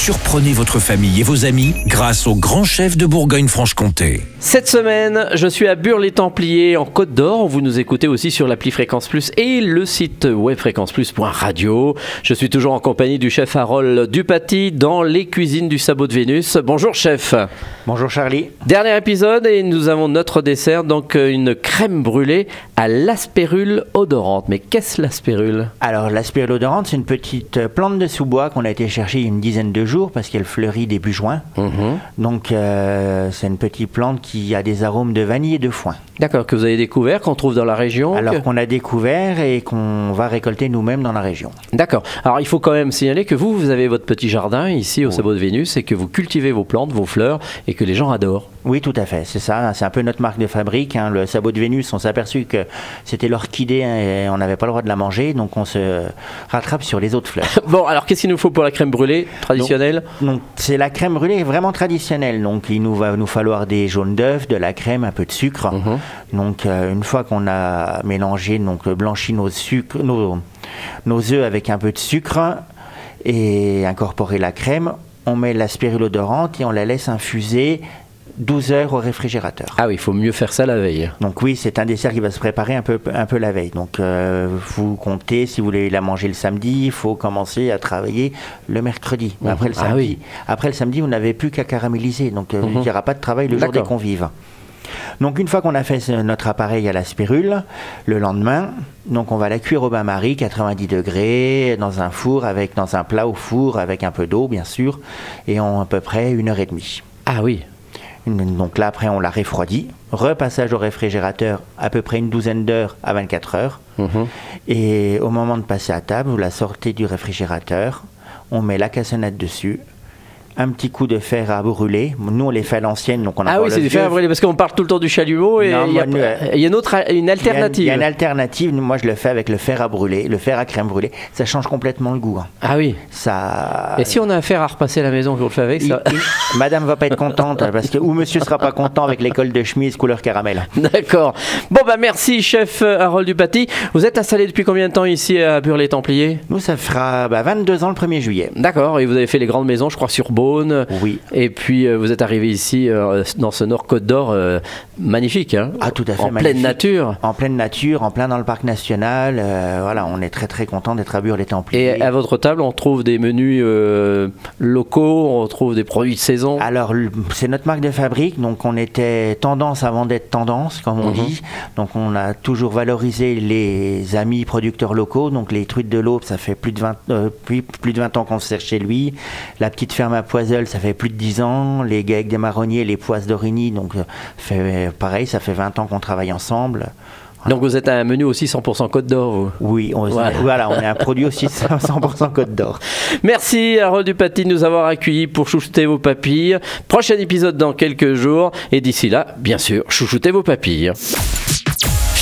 Surprenez votre famille et vos amis grâce au grand chef de Bourgogne-Franche-Comté. Cette semaine, je suis à Burles-les-Templiers en Côte d'Or. Vous nous écoutez aussi sur l'appli Fréquence Plus et le site web fréquenceplus.radio. Je suis toujours en compagnie du chef Harold Dupaty dans les cuisines du sabot de Vénus. Bonjour chef. Bonjour Charlie. Dernier épisode et nous avons notre dessert, donc euh, une crème brûlée à l'aspérule odorante. Mais qu'est-ce l'aspérule? Alors l'aspérule odorante, c'est une petite plante de sous-bois qu'on a été chercher une dizaine de jours parce qu'elle fleurit début juin. Mhm. Donc euh, c'est une petite plante qui a des arômes de vanille et de foin. D'accord, que vous avez découvert, qu'on trouve dans la région. Alors qu'on a découvert et qu'on va récolter nous-mêmes dans la région. D'accord. Alors il faut quand même signaler que vous, vous avez votre petit jardin ici au sabot de Vénus et que vous cultivez vos plantes, vos fleurs et que les gens adorent. Oui, tout à fait, c'est ça. C'est un peu notre marque de fabrique. hein. Le sabot de Vénus, on s'est aperçu que c'était l'orchidée hein, et on n'avait pas le droit de la manger, donc on se rattrape sur les autres fleurs. Bon, alors qu'est-ce qu'il nous faut pour la crème brûlée traditionnelle? Donc c'est la crème brûlée vraiment traditionnelle. Donc il nous va nous falloir des jaunes d'œufs, de la crème, un peu de sucre. Mhm. Donc euh, une fois qu'on a mélangé, donc euh, blanchi nos sucres, nos, nos œufs avec un peu de sucre et incorporé la crème, on met la spirule odorante et on la laisse infuser 12 heures au réfrigérateur. Ah oui, il faut mieux faire ça la veille. Donc oui, c'est un dessert qui va se préparer un peu, un peu la veille. Donc euh, vous comptez, si vous voulez la manger le samedi, il faut commencer à travailler le mercredi. Mhm. Après, le Ah samedi, oui. après le samedi, vous n'avez plus qu'à caraméliser. Donc euh, il Mhm. n'y aura pas de travail le jour des convives. Donc une fois qu'on a fait notre appareil à la spirule, le lendemain, donc on va la cuire au bain-marie, 90 degrés, dans un four, avec, dans un plat au four, avec un peu d'eau bien sûr, et en à peu près une heure et demie. Ah oui. Donc là, après, on la refroidit. Repassage au réfrigérateur, à peu près une douzaine d'heures à 24 heures. Mhm. Et au moment de passer à table, vous la sortez du réfrigérateur. On met la cassonade dessus. Un petit coup de fer à brûler. Nous, on les fait à l'ancienne, donc on a Ah oui, c'est du fer à brûler parce qu'on parle tout le temps du chalumeau et il y, euh, il y a une autre, une Il alternative. Il y a une alternative. Moi, je le fais avec le fer à brûler, le fer à crème brûlée. Ça change complètement le goût. hein. Ah oui. Ça. Et si on a un fer à repasser à la maison qu'on le fait avec Il- ça il- Madame va pas être contente parce que ou Monsieur sera pas content avec l'école de chemise couleur caramel. D'accord. Bon bah merci chef euh, Harold Dupaty. Vous êtes installé depuis combien de temps ici à Burles-les-Templiers? Nous, ça fera bah, 22 ans le 1er juillet. D'accord. Et vous avez fait les grandes maisons, je crois, sur Oui. Et puis euh, vous êtes arrivé ici euh, dans ce Nord Côte d'Or euh, magnifique. Hein Ah, tout à fait En magnifique. pleine nature. En pleine nature, en plein dans le parc national. voilà, on est très très content d'être à Bure-les-Templiers. Et à votre table, on trouve des menus locaux, on trouve des produits de saison. Alors, c'est notre marque de fabrique, donc on était tendance avant d'être tendance, comme on Mhm. dit. Donc, on a toujours valorisé les amis producteurs locaux. Donc, les truites de l'Aube, ça fait plus de 20, euh, plus, plus de 20 ans qu'on se sert chez lui. La petite ferme à Poiseul, ça fait plus de 10 ans. Les Gaèques des Marronniers, les Poisses d'Origny, donc euh, fait, pareil, ça fait 20 ans qu'on travaille ensemble. Donc vous êtes un menu aussi 100% Côte d'Or. Oui, on, Voilà. voilà. on est un produit aussi 100% Côte d'Or. Merci Harold Dupaty de nous avoir accueillis pour chouchouter vos papilles. Prochain épisode dans quelques jours. Et d'ici là, bien sûr, chouchoutez vos papilles.